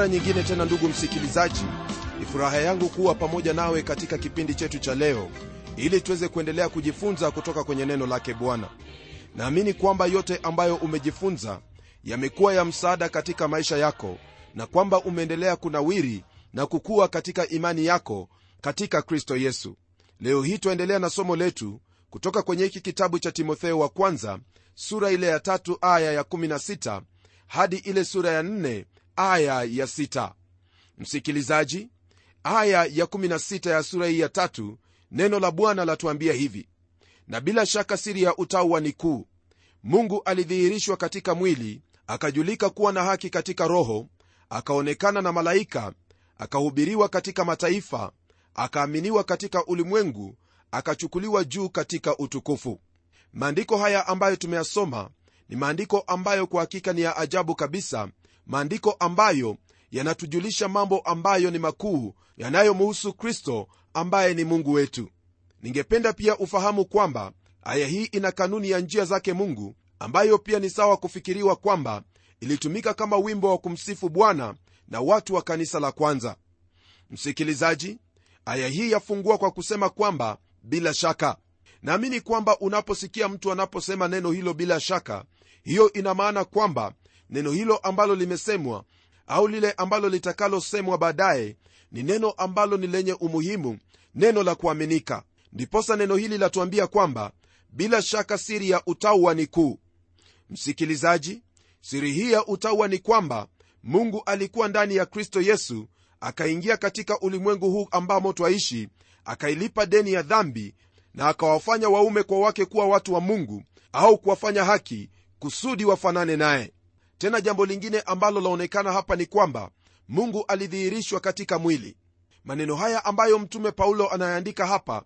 mara nyingine tena ndugu msikilizaji ni furaha yangu kuwa pamoja nawe katika kipindi chetu cha leo ili tuweze kuendelea kujifunza kutoka kwenye neno lake bwana. Naamini kwamba yote ambayo umejifunza yamekuwa ya msaada katika maisha yako na kwamba umeendelea kunawiri na kukua katika imani yako katika kristo yesu. Leo hii twaendelea na somo letu kutoka kwenye hiki kitabu cha timotheo wa kwanza sura ile ya tatu aya ya 16 hadi ile sura ya 4 aya ya sita. msikilizaji aya ya 16 ya sura hii ya tatu neno la bwana latuambia hivi. Na bila shaka siri ya utauwa ni kuu. Mungu alidhihirishwa katika mwili akajulika kuwa na haki katika roho akaonekana na malaika akahubiriwa katika mataifa akaaminiwa katika ulimwengu akachukuliwa juu katika utukufu. Maandiko haya ambayo tumeyasoma ni maandiko ambayo kwa hakika ni ya ajabu kabisa maandiko ambayo yanatujulisha mambo ambayo ni makuu yanayomhusu kristo ambaye ni mungu wetu. Ningependa pia ufahamu kwamba aya hii ina kanuni ya njia zake mungu ambayo pia ni sawa kufikiriwa kwamba ilitumika kama wimbo wa kumsifu bwana na watu wa kanisa la kwanza. Msikilizaji aya hii yafungua kwa kusema kwamba bila shaka. Naamini kwamba unaposikia mtu anaposema neno hilo bila shaka hiyo ina maana kwamba neno hilo ambalo limesemwa au lile ambalo litakalosemwa baadaye ni neno ambalo ni lenye umuhimu neno la kuaminika. Ndiposa neno hili latuambia kwamba bila shaka siri ya utauwa ni kuu. Msikilizaji siri hii ya utauwa ni kwamba mungu alikuwa ndani ya kristo yesu akaingia katika ulimwengu huu ambamo twaishi akailipa deni ya dhambi na akawafanya waume kwa wake kuwa watu wa mungu au kuwafanya haki kusudi wafanane naye tena jambo lingine ambalo laonekana hapa ni kwamba mungu alidhihirishwa katika mwili. Maneno haya ambayo mtume paulo anayeandika hapa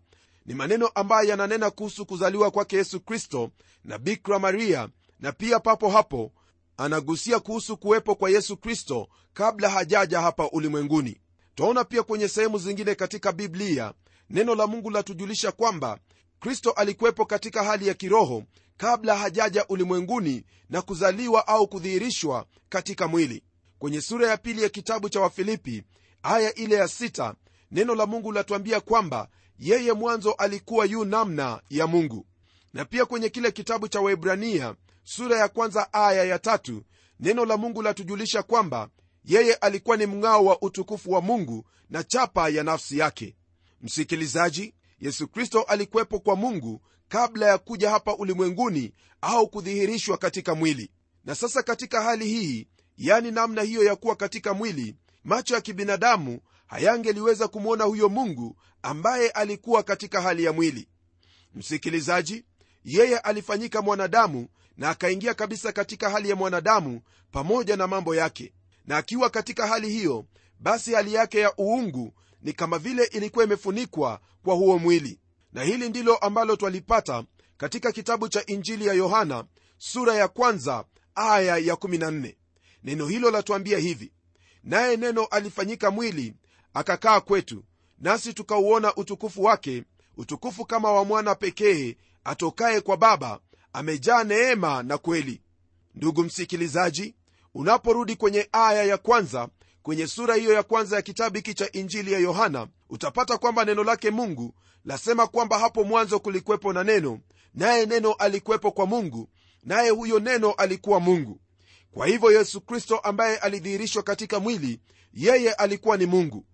ni maneno ambayo yananena kuhusu kuzaliwa kwake yesu kristo na bikra maria na pia papo hapo anagusia kuhusu kuwepo kwa yesu kristo kabla hajaja hapa ulimwenguni. Twaona pia kwenye sehemu zingine katika biblia neno la mungu latujulisha kwamba kristo alikuwepo katika hali ya kiroho kabla hajaja ulimwenguni na kuzaliwa au kudhihirishwa katika mwili. Kwenye sura ya pili ya kitabu cha wafilipi aya ile ya sita, neno la mungu latuambia kwamba yeye mwanzo alikuwa yu namna ya mungu. Na pia kwenye kile kitabu cha waibrania sura ya kwanza aya ya tatu, neno la mungu latujulisha kwamba yeye alikuwa ni mng'ao wa utukufu wa mungu na chapa ya nafsi yake. Msikilizaji yesu kristo alikuwepo kwa mungu kabla ya kuja hapa ulimwenguni au kudhihirishwa katika mwili. Na sasa katika hali hii yani namna hiyo ya kuwa katika mwili macho ya kibinadamu hayangeliweza kumwona huyo mungu ambaye alikuwa katika hali ya mwili. Msikilizaji yeye alifanyika mwanadamu na akaingia kabisa katika hali ya mwanadamu pamoja na mambo yake. Na akiwa katika hali hiyo basi hali yake ya uungu ni kama vile ilikuwa imefunikwa kwa huo mwili na hili ndilo ambalo twalipata katika kitabu cha injili ya yohana sura ya kwanza aya ya 14 neno hilo latuambia hivi naye neno alifanyika mwili akakaa kwetu nasi tukauona utukufu wake utukufu kama wa mwana pekee atokaye kwa baba amejaa neema na kweli. Ndugu msikilizaji unaporudi kwenye aya ya kwanza kwenye sura hiyo ya kwanza ya kitabu hiki cha injili ya yohana utapata kwamba neno lake mungu lasema kwamba hapo mwanzo kulikuwepo na neno naye neno alikuwepo kwa mungu naye huyo neno alikuwa mungu. Kwa hivyo yesu kristo ambaye alidhihirishwa katika mwili yeye alikuwa ni mungu.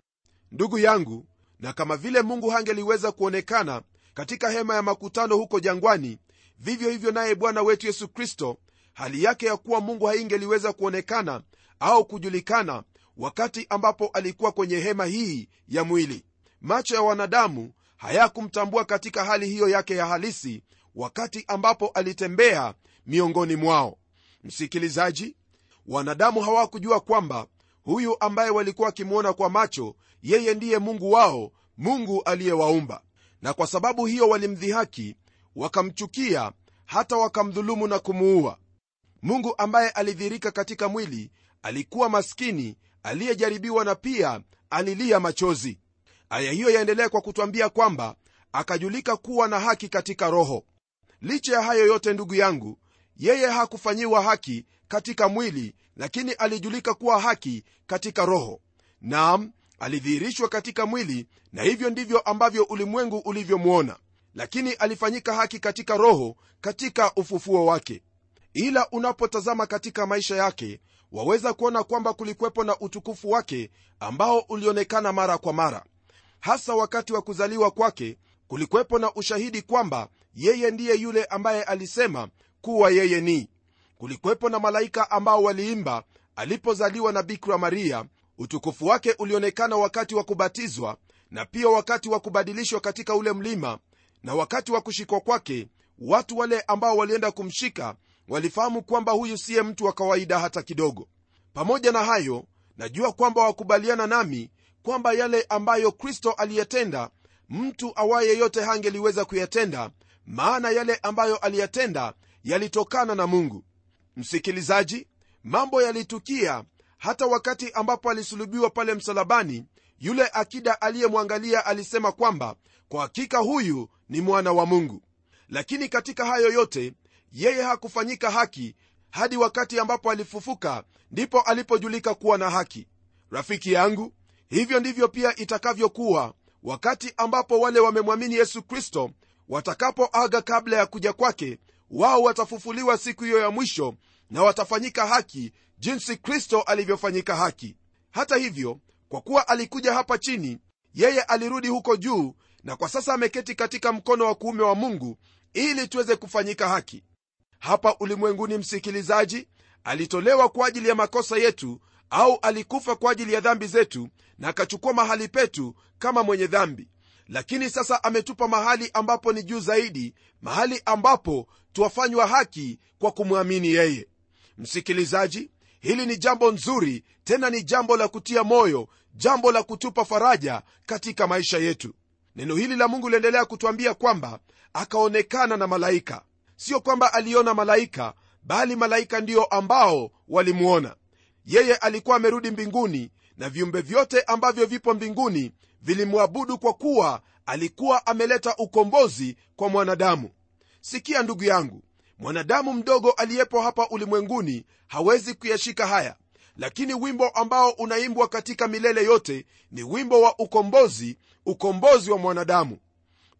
Ndugu yangu na kama vile mungu hangeliweza kuonekana katika hema ya makutano huko jangwani vivyo hivyo naye bwana wetu yesu kristo hali yake ya kuwa mungu haingeliweza kuonekana au kujulikana wakati ambapo alikuwa kwenye hema hii ya mwili. Macho ya wanadamu hayakumtambua katika hali hiyo yake ya halisi wakati ambapo alitembea miongoni mwao. Msikilizaji wanadamu hawakujua kwamba huyu ambaye walikuwa wakimwona kwa macho yeye ndiye mungu wao mungu aliyewaumba. Na kwa sababu hiyo walimdhihaki wakamchukia hata wakamdhulumu na kumuua. Mungu ambaye alidhirika katika mwili alikuwa maskini aliyejaribiwa na pia alilia machozi aya hiyo yaendelea kwa kutwambia kwamba akajulika kuwa na haki katika roho. Licha ya hayo yote ndugu yangu yeye hakufanyiwa haki katika mwili lakini alijulika kuwa haki katika roho. Naam alidhihirishwa katika mwili na hivyo ndivyo ambavyo ulimwengu ulivyomwona. Lakini alifanyika haki katika roho katika ufufuo wake. Ila unapotazama katika maisha yake waweza kuona kwamba kulikuwepo na utukufu wake ambao ulionekana mara kwa mara hasa wakati wa kuzaliwa kwake kulikuwepo na ushahidi kwamba yeye ndiye yule ambaye alisema kuwa yeye ni. Kulikuwepo na malaika ambao waliimba alipozaliwa na bikra maria utukufu wake ulionekana wakati wa kubatizwa na pia wakati wa kubadilishwa katika ule mlima na wakati wa kushikwa kwake watu wale ambao walienda kumshika walifahamu kwamba huyu siye mtu wa kawaida hata kidogo. Pamoja na hayo najua kwamba wakubaliana nami kwamba yale ambayo kristo aliyetenda mtu awaye yeyote hangeliweza kuyatenda maana yale ambayo aliyatenda yalitokana na mungu. Msikilizaji mambo yalitukia hata wakati ambapo alisulubiwa pale msalabani yule akida aliyemwangalia alisema kwamba kwa hakika huyu ni mwana wa mungu. Lakini katika hayo yote yeye hakufanyika haki hadi wakati ambapo alifufuka ndipo alipojulika kuwa na haki. Rafiki yangu hivyo ndivyo pia itakavyokuwa wakati ambapo wale wamemwamini yesu kristo watakapoaga kabla ya kuja kwake wao watafufuliwa siku hiyo ya mwisho na watafanyika haki jinsi kristo alivyofanyika haki. Hata hivyo kwa kuwa alikuja hapa chini yeye alirudi huko juu na kwa sasa ameketi katika mkono wa kuume wa mungu ili tuweze kufanyika haki. Hapa ulimwenguni msikilizaji alitolewa kwa ajili ya makosa yetu au alikufa kwa ajili ya dhambi zetu na akachukua mahali petu kama mwenye dhambi. Lakini sasa ametupa mahali ambapo ni juu zaidi mahali ambapo twafanywa haki kwa kumwamini yeye. Msikilizaji hili ni jambo nzuri tena ni jambo la kutia moyo jambo la kutupa faraja katika maisha yetu. Neno hili la mungu liendelea kutwambia kwamba akaonekana na malaika. Sio kwamba aliona malaika bali malaika ndio ambao walimwona yeye alikuwa amerudi mbinguni na viumbe vyote ambavyo vipo mbinguni vilimwabudu kwa kuwa alikuwa ameleta ukombozi kwa mwanadamu. Sikia ndugu yangu mwanadamu mdogo aliyepo hapa ulimwenguni hawezi kuyashika haya lakini wimbo ambao unaimbwa katika milele yote ni wimbo wa ukombozi ukombozi wa mwanadamu.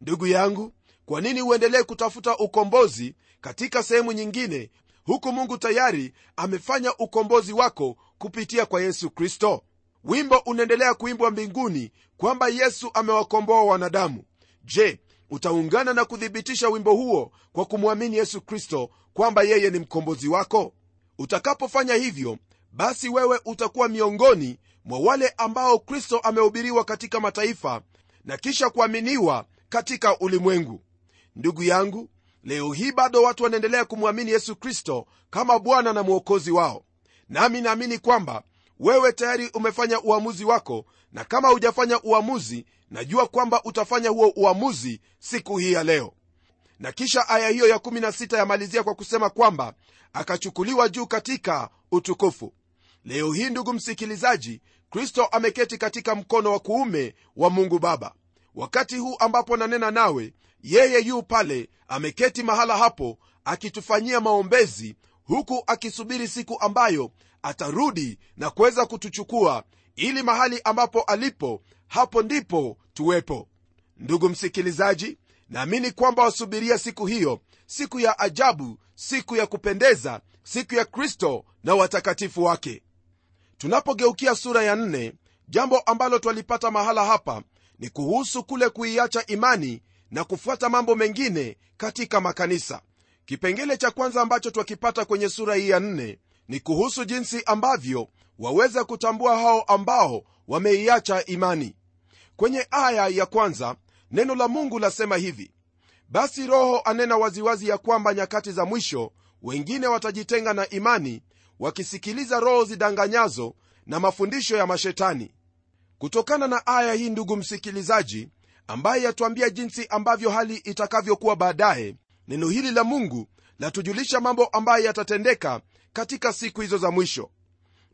Ndugu yangu kwa nini uendelee kutafuta ukombozi katika sehemu nyingine huku mungu tayari amefanya ukombozi wako kupitia kwa yesu kristo? Wimbo unaendelea kuimbwa mbinguni kwamba yesu amewakomboa wanadamu. Je utaungana na kuthibitisha wimbo huo kwa kumwamini yesu kristo kwamba yeye ni mkombozi wako? Utakapofanya hivyo basi wewe utakuwa miongoni mwa wale ambao kristo amehubiriwa katika mataifa na kisha kuaminiwa katika ulimwengu. Ndugu yangu leo hii bado watu wanaendelea kumwamini yesu kristo kama bwana na mwokozi wao. Nami naamini kwamba wewe tayari umefanya uamuzi wako na kama hujafanya uamuzi najua kwamba utafanya huo uamuzi siku hii ya leo. Na kisha aya hiyo ya 16 yamalizia kwa kusema kwamba akachukuliwa juu katika utukufu. Leo hii ndugu msikilizaji kristo ameketi katika mkono wa kuume wa mungu baba. Wakati huu ambapo nanena nawe yeye yu pale ameketi mahala hapo akitufanyia maombezi huku akisubiri siku ambayo atarudi na kuweza kutuchukua ili mahali ambapo alipo hapo ndipo tuwepo. Ndugu msikilizaji naamini kwamba wasubiria siku hiyo siku ya ajabu siku ya kupendeza siku ya kristo na watakatifu wake. Tunapogeukia sura ya nne jambo ambalo twalipata mahala hapa ni kuhusu kule kuiacha imani na kufuata mambo mengine katika makanisa. Kipengele cha kwanza ambacho twakipata kwenye sura hii ya nne ni kuhusu jinsi ambavyo waweza kutambua hao ambao wameiacha imani. Kwenye aya ya kwanza neno la mungu lasema hivi basi roho anena waziwazi ya kwamba nyakati za mwisho wengine watajitenga na imani wakisikiliza roho zidanganyazo na mafundisho ya mashetani. Kutokana na aya hii ndugu msikilizaji ambaye yatuambia jinsi ambavyo hali itakavyokuwa baadaye. Neno hili la mungu latujulisha mambo ambayo yatatendeka katika siku hizo za mwisho.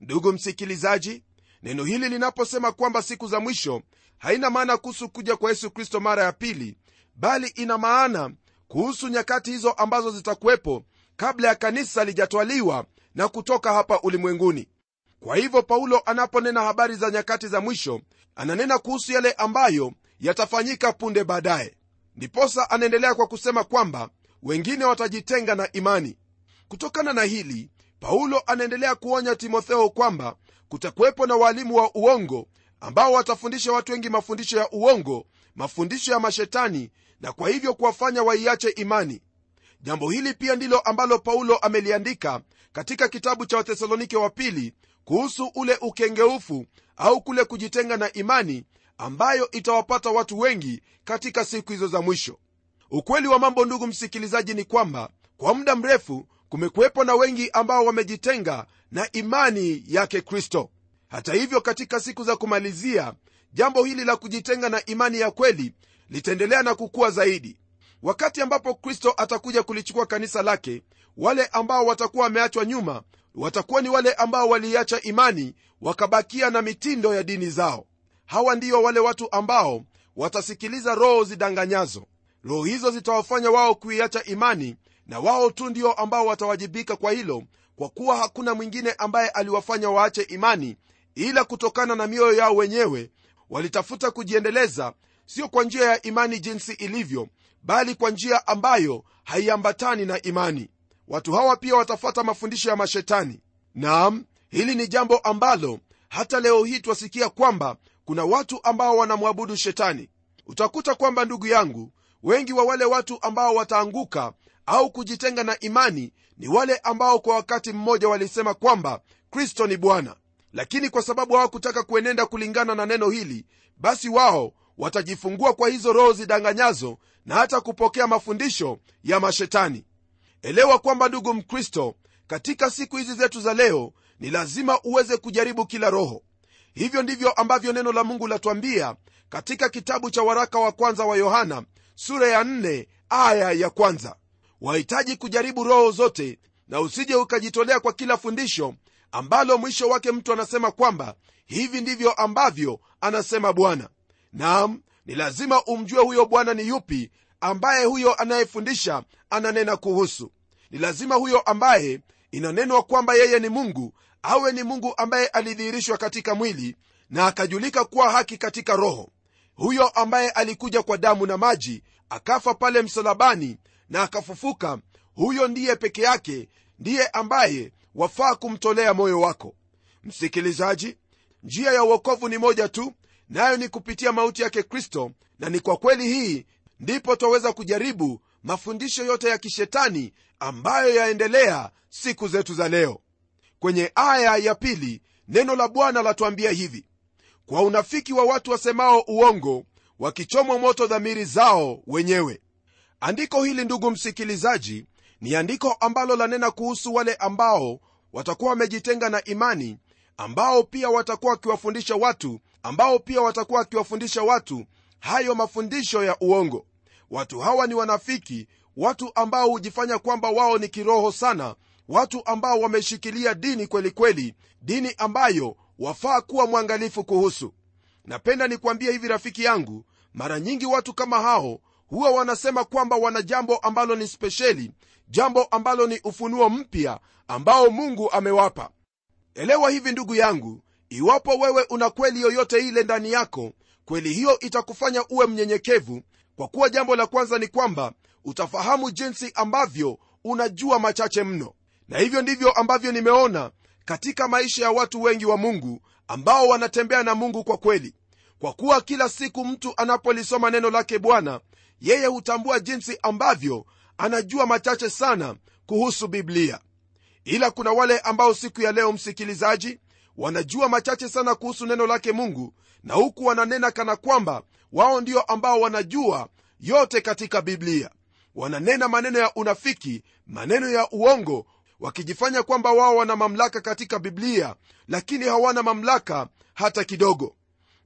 Ndugu msikilizaji neno hili linaposema kwamba siku za mwisho haina maana kuhusu kuja kwa yesu kristo mara ya pili bali ina maana kuhusu nyakati hizo ambazo zitakuwepo kabla ya kanisa lijatwaliwa na kutoka hapa ulimwenguni. Kwa hivyo paulo anaponena habari za nyakati za mwisho ananena kuhusu yale ambayo yatafanyika punde baadaye. Ndiposa anaendelea kwa kusema kwamba wengine watajitenga na imani. Kutokana na hili paulo anaendelea kuonya timotheo kwamba kutakuwepo na waalimu wa uongo ambao watafundisha watu wengi mafundisho ya uongo mafundisho ya mashetani na kwa hivyo kuwafanya waiache imani. Jambo hili pia ndilo ambalo paulo ameliandika katika kitabu cha wathesalonike wa pili kuhusu ule ukengeufu au kule kujitenga na imani ambayo itawapata watu wengi katika siku hizo za mwisho. Ukweli wa mambo ndugu msikilizaji ni kwamba kwa muda mrefu kumekuwepo na wengi ambao wamejitenga na imani yake kristo. Hata hivyo katika siku za kumalizia jambo hili la kujitenga na imani ya kweli litaendelea na kukua zaidi. Wakati ambapo kristo atakuja kulichukua kanisa lake wale ambao watakuwa wameachwa nyuma watakuwa ni wale ambao waliacha imani wakabakia na mitindo ya dini zao hawa ndio wale watu ambao watasikiliza roho zidanganyazo. Roho hizo zitawafanya wao kuiacha imani na wao tu ndio ambao watawajibika kwa hilo kwa kuwa hakuna mwingine ambaye aliwafanya waache imani ila kutokana na mioyo yao wenyewe walitafuta kujiendeleza sio kwa njia ya imani jinsi ilivyo bali kwa njia ambayo haiambatani na imani. Watu hawa pia watafata mafundisho ya mashetani. Naam hili ni jambo ambalo hata leo hii twasikia kwamba kuna watu ambao wanamwabudu shetani. Utakuta kwamba ndugu yangu wengi wa wale watu ambao wataanguka au kujitenga na imani ni wale ambao kwa wakati mmoja walisema kwamba kristo ni bwana. Lakini kwa sababu hawakutaka kuenenda kulingana na neno hili basi wao watajifungua kwa hizo roho zidanganyazo na hata kupokea mafundisho ya mashetani. Elewa kwamba ndugu mkristo katika siku hizi zetu za leo ni lazima uweze kujaribu kila roho hivyo ndivyo ambavyo neno la mungu latwambia katika kitabu cha waraka wa kwanza wa yohana sura ya nne, aya ya kwanza. Wahitaji kujaribu roho zote na usije ukajitolea kwa kila fundisho ambalo mwisho wake mtu anasema kwamba hivi ndivyo ambavyo anasema bwana. Naam ni lazima umjue huyo bwana ni yupi ambaye huyo anayefundisha ananena kuhusu. Ni lazima huyo ambaye inanenwa kwamba yeye ni mungu awe ni mungu ambaye alidhihirishwa katika mwili na akajulika kuwa haki katika roho. Huyo ambaye alikuja kwa damu na maji akafa pale msalabani na akafufuka huyo ndiye peke yake ndiye ambaye wafaa kumtolea moyo wako. Msikilizaji njia ya uokovu ni moja tu nayo ni kupitia mauti yake kristo na ni kwa kweli hii ndipo twaweza kujaribu mafundisho yote ya kishetani ambayo yaendelea siku zetu za leo kwenye aya ya pili neno la bwana latuambia hivi. Kwa unafiki wa watu wasemao uongo wakichomwa moto dhamiri zao wenyewe. Andiko hili ndugu msikilizaji ni andiko ambalo lanena kuhusu wale ambao watakuwa wamejitenga na imani ambao pia watakuwa wakiwafundisha watu ambao pia watakuwa wakiwafundisha watu hayo mafundisho ya uongo. Watu hawa ni wanafiki watu ambao hujifanya kwamba wao ni kiroho sana watu ambao wameshikilia dini kweli kweli dini ambayo wafaa kuwa mwangalifu kuhusu. Napenda nikuambia hivi rafiki yangu mara nyingi watu kama hao huwa wanasema kwamba wana jambo ambalo ni spesheli jambo ambalo ni ufunuo mpya ambao mungu amewapa. Elewa hivi ndugu yangu iwapo wewe una kweli yoyote ile ndani yako kweli hiyo itakufanya uwe mnyenyekevu kwa kuwa jambo la kwanza ni kwamba utafahamu jinsi ambavyo unajua machache mno na hivyo ndivyo ambavyo nimeona katika maisha ya watu wengi wa mungu ambao wanatembea na mungu kwa kweli. Kwa kuwa kila siku mtu anapolisoma neno lake bwana yeye hutambua jinsi ambavyo anajua machache sana kuhusu biblia. Ila kuna wale ambao siku ya leo msikilizaji wanajua machache sana kuhusu neno lake mungu na huku wananena kana kwamba wao ndio ambao wanajua yote katika biblia. Wananena maneno ya unafiki maneno ya uongo wakijifanya kwamba wao wana mamlaka katika biblia lakini hawana mamlaka hata kidogo.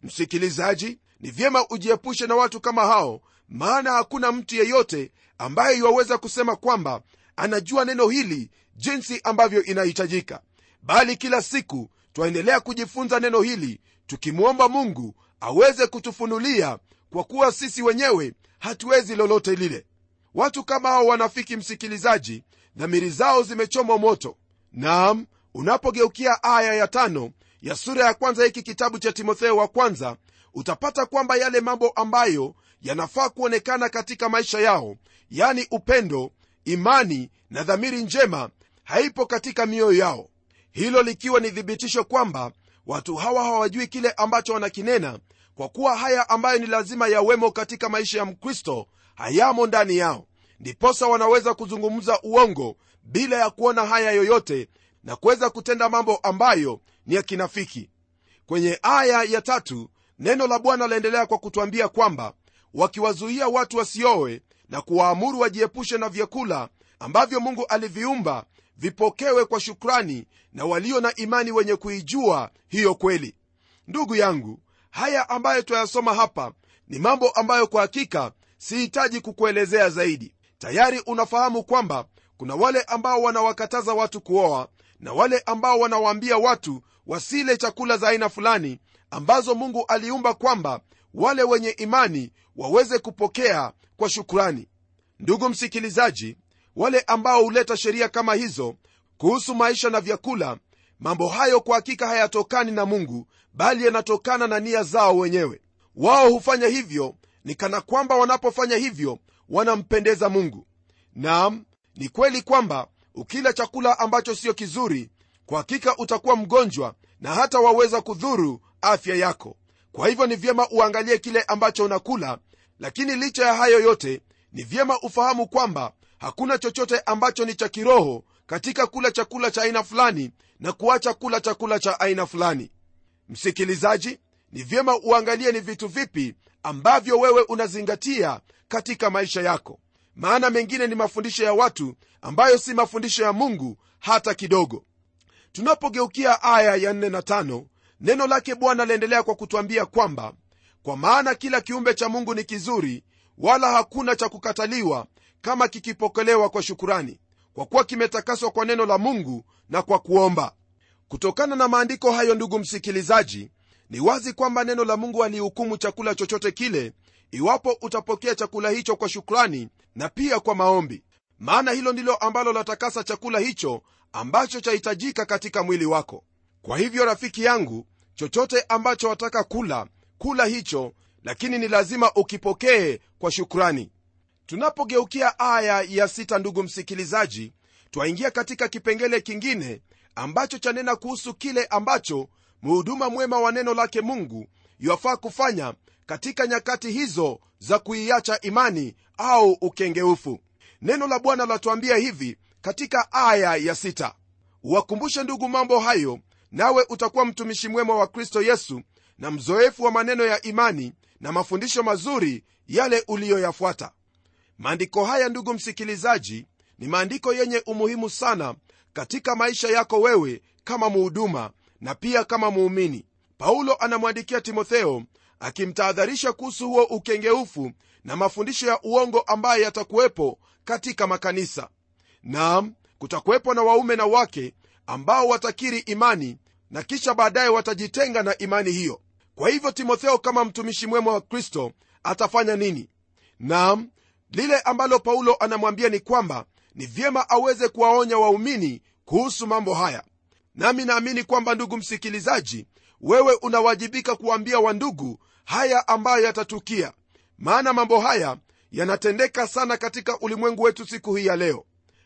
Msikilizaji ni vyema ujiepushe na watu kama hao maana hakuna mtu yeyote ambaye iwaweza kusema kwamba anajua neno hili jinsi ambavyo inahitajika. Bali kila siku twaendelea kujifunza neno hili tukimwomba mungu aweze kutufunulia kwa kuwa sisi wenyewe hatuwezi lolote lile. Watu kama hao wanafiki msikilizaji dhamiri zao zimechomwa moto. Naam unapogeukia aya ya tano ya sura ya kwanza hiki kitabu cha timotheo wa kwanza utapata kwamba yale mambo ambayo yanafaa kuonekana katika maisha yao yani upendo imani na dhamiri njema haipo katika mioyo yao. Hilo likiwa ni thibitisho kwamba watu hawa hawajui kile ambacho wanakinena kwa kuwa haya ambayo ni lazima yawemo katika maisha ya mkristo hayamo ndani yao ndiposa wanaweza kuzungumza uongo bila ya kuona haya yoyote na kuweza kutenda mambo ambayo ni ya kinafiki. Kwenye aya ya tatu neno la bwana laendelea kwa kutwambia kwamba wakiwazuia watu wasiowe na kuwaamuru wajiepushe na vyakula ambavyo mungu aliviumba vipokewe kwa shukrani na walio na imani wenye kuijua hiyo kweli. Ndugu yangu haya ambayo twayasoma hapa ni mambo ambayo kwa hakika sihitaji kukuelezea zaidi tayari unafahamu kwamba kuna wale ambao wanawakataza watu kuoa na wale ambao wanawaambia watu wasile chakula za aina fulani ambazo mungu aliumba kwamba wale wenye imani waweze kupokea kwa shukrani ndugu msikilizaji wale ambao huleta sheria kama hizo kuhusu maisha na vyakula mambo hayo kwa hakika hayatokani na mungu bali yanatokana na nia zao wenyewe. Wao hufanya hivyo ni kana kwamba wanapofanya hivyo wanampendeza mungu. Nam ni kweli kwamba ukila chakula ambacho sio kizuri kwa hakika utakuwa mgonjwa na hata waweza kudhuru afya yako. Kwa hivyo ni vyema uangalie kile ambacho unakula lakini licha ya hayo yote ni vyema ufahamu kwamba hakuna chochote ambacho ni cha kiroho katika kula chakula cha aina fulani na kuacha kula chakula cha aina fulani. Msikilizaji ni vyema uangalie ni vitu vipi ambavyo wewe unazingatia katika maisha yako. Maana mengine ni mafundisho ya watu ambayo si mafundisho ya mungu hata kidogo. Tunapogeukia aya ya 4 na 5 neno lake bwana laendelea kwa kutwambia kwamba kwa maana kila kiumbe cha mungu ni kizuri wala hakuna cha kukataliwa kama kikipokelewa kwa shukurani kwa kuwa kimetakaswa kwa neno la mungu na kwa kuomba. Kutokana na maandiko hayo ndugu msikilizaji ni wazi kwamba neno la mungu alihukumu chakula chochote kile iwapo utapokea chakula hicho kwa shukrani na pia kwa maombi. Maana hilo ndilo ambalo latakasa chakula hicho ambacho chahitajika katika mwili wako. Kwa hivyo rafiki yangu chochote ambacho wataka kula kula hicho lakini ni lazima ukipokee kwa shukrani. Tunapogeukia aya ya sita ndugu msikilizaji twaingia katika kipengele kingine ambacho chanena kuhusu kile ambacho mhuduma mwema wa neno lake mungu yuwafaa kufanya katika nyakati hizo za kuiacha imani au ukengeufu. Neno la bwana latuambia hivi katika aya ya sita. Uwakumbushe ndugu mambo hayo nawe utakuwa mtumishi mwema wa kristo yesu na mzoefu wa maneno ya imani na mafundisho mazuri yale uliyoyafuata. Maandiko haya ndugu msikilizaji ni maandiko yenye umuhimu sana katika maisha yako wewe kama muhuduma na pia kama muumini. Paulo anamwandikia timotheo akimtahadharisha kuhusu huo ukengeufu na mafundisho ya uongo ambayo yatakuwepo katika makanisa. Naam kutakuwepo na waume na wake ambao watakiri imani na kisha baadaye watajitenga na imani hiyo. Kwa hivyo timotheo kama mtumishi mwema wa kristo atafanya nini? Naam lile ambalo paulo anamwambia ni kwamba ni vyema aweze kuwaonya waumini kuhusu mambo haya. Nami naamini kwamba ndugu msikilizaji wewe unawajibika kuwaambia wandugu haya ambayo yatatukia. Maana mambo haya yanatendeka sana katika ulimwengu wetu siku hii ya leo.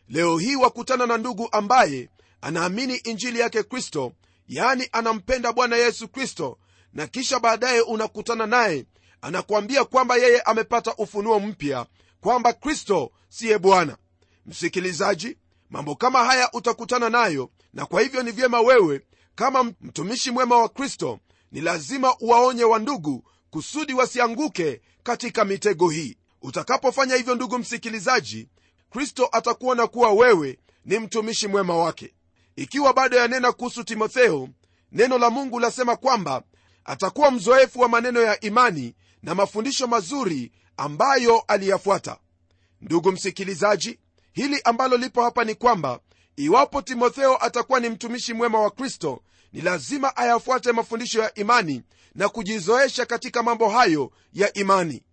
Leo hii wakutana na ndugu ambaye anaamini injili yake kristo yaani anampenda bwana yesu kristo na kisha baadaye unakutana naye anakuambia kwamba yeye amepata ufunuo mpya kwamba kristo siye bwana. Msikilizaji mambo kama haya utakutana nayo na kwa hivyo ni vyema wewe kama mtumishi mwema wa kristo ni lazima uwaonye wa ndugu kusudi wasianguke katika mitego hii. Utakapofanya hivyo ndugu msikilizaji kristo atakuona kuwa wewe ni mtumishi mwema wake. Ikiwa bado yanena kuhusu timotheo neno la mungu lasema kwamba atakuwa mzoefu wa maneno ya imani na mafundisho mazuri ambayo aliyafuata. Ndugu msikilizaji hili ambalo lipo hapa ni kwamba iwapo timotheo atakuwa ni mtumishi mwema wa kristo ni lazima ayafuate mafundisho ya imani na kujizoesha katika mambo hayo ya imani.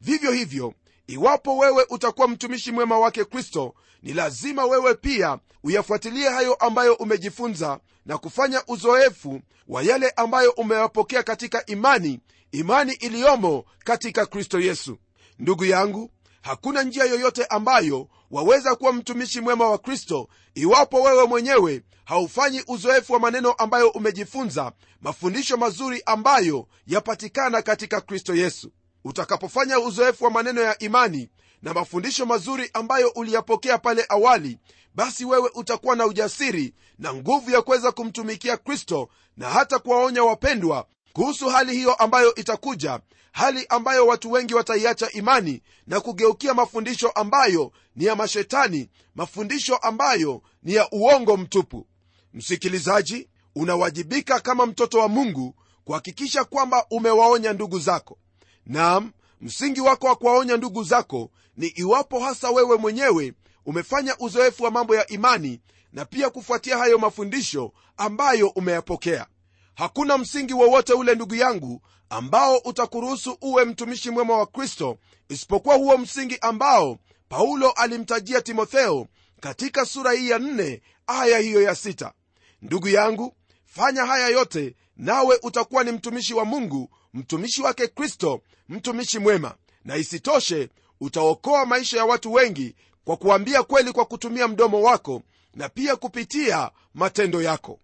Vivyo hivyo iwapo wewe utakuwa mtumishi mwema wake kristo ni lazima wewe pia uyafuatilie hayo ambayo umejifunza na kufanya uzoefu wa yale ambayo umeyapokea katika imani imani iliyomo katika kristo yesu. Ndugu yangu hakuna njia yoyote ambayo waweza kuwa mtumishi mwema wa kristo iwapo wewe mwenyewe haufanyi uzoefu wa maneno ambayo umejifunza mafundisho mazuri ambayo yapatikana katika kristo yesu. Utakapofanya uzoefu wa maneno ya imani na mafundisho mazuri ambayo uliyapokea pale awali basi wewe utakuwa na ujasiri na nguvu ya kuweza kumtumikia kristo na hata kuwaonya wapendwa kuhusu hali hiyo ambayo itakuja hali ambayo watu wengi wataiacha imani na kugeukia mafundisho ambayo ni ya mashetani mafundisho ambayo ni ya uongo mtupu. Msikilizaji unawajibika kama mtoto wa mungu kuhakikisha kwamba umewaonya ndugu zako. Nam msingi wako wa kuwaonya ndugu zako ni iwapo hasa wewe mwenyewe umefanya uzoefu wa mambo ya imani na pia kufuatia hayo mafundisho ambayo umeyapokea hakuna msingi wowote ule ndugu yangu ambao utakuruhusu uwe mtumishi mwema wa kristo isipokuwa huo msingi ambao paulo alimtajia timotheo katika sura hii ya nne aya hiyo ya sita. Ndugu yangu fanya haya yote nawe utakuwa ni mtumishi wa mungu mtumishi wake kristo mtumishi mwema. Na isitoshe utaokoa maisha ya watu wengi kwa kuambia kweli kwa kutumia mdomo wako na pia kupitia matendo yako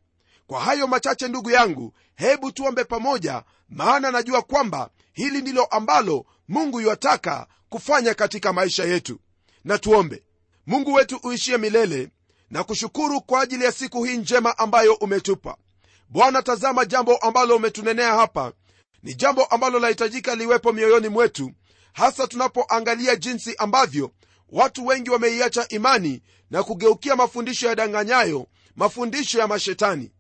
kwa hayo machache ndugu yangu hebu tuombe pamoja maana najua kwamba hili ndilo ambalo mungu yuataka kufanya katika maisha yetu. Na tuombe. Mungu wetu uishie milele na kushukuru kwa ajili ya siku hii njema ambayo umetupa. Bwana tazama jambo ambalo umetunenea hapa. Ni jambo ambalo lahitajika liwepo mioyoni mwetu hasa tunapoangalia jinsi ambavyo watu wengi wameiacha imani na kugeukia mafundisho ya danganyayo mafundisho ya mashetani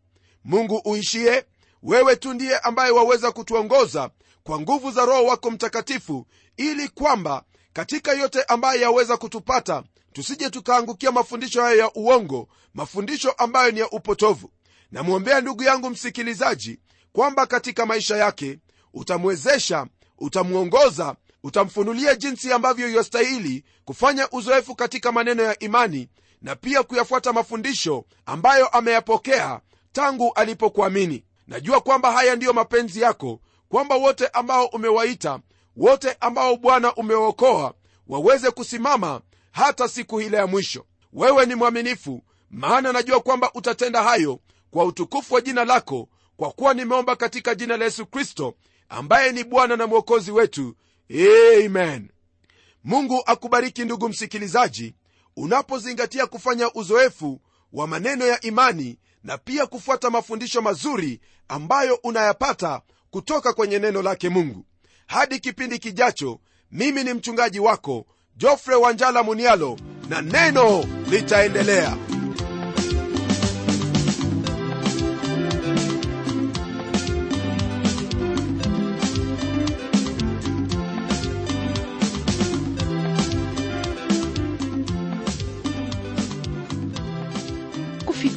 mungu uishie wewe tu ndiye ambaye waweza kutuongoza kwa nguvu za roho wako mtakatifu ili kwamba katika yote ambaye yaweza kutupata tusije tukaangukia mafundisho hayo ya uongo mafundisho ambayo ni ya upotovu. Namwombea ndugu yangu msikilizaji kwamba katika maisha yake utamwezesha utamwongoza utamfunulia jinsi ambavyo yastahili kufanya uzoefu katika maneno ya imani na pia kuyafuata mafundisho ambayo ameyapokea tangu alipokuamini. Najua kwamba haya ndiyo mapenzi yako kwamba wote ambao umewaita wote ambao bwana umewaokoa waweze kusimama hata siku ile ya mwisho. Wewe ni mwaminifu maana najua kwamba utatenda hayo kwa utukufu wa jina lako kwa kuwa nimeomba katika jina la yesu kristo ambaye ni bwana na mwokozi wetu. Amen. Mungu akubariki ndugu msikilizaji. Unapozingatia kufanya uzoefu wa maneno ya imani na pia kufuata mafundisho mazuri ambayo unayapata kutoka kwenye neno lake mungu. Hadi kipindi kijacho mimi ni mchungaji wako jofre wanjala munialo na neno litaendelea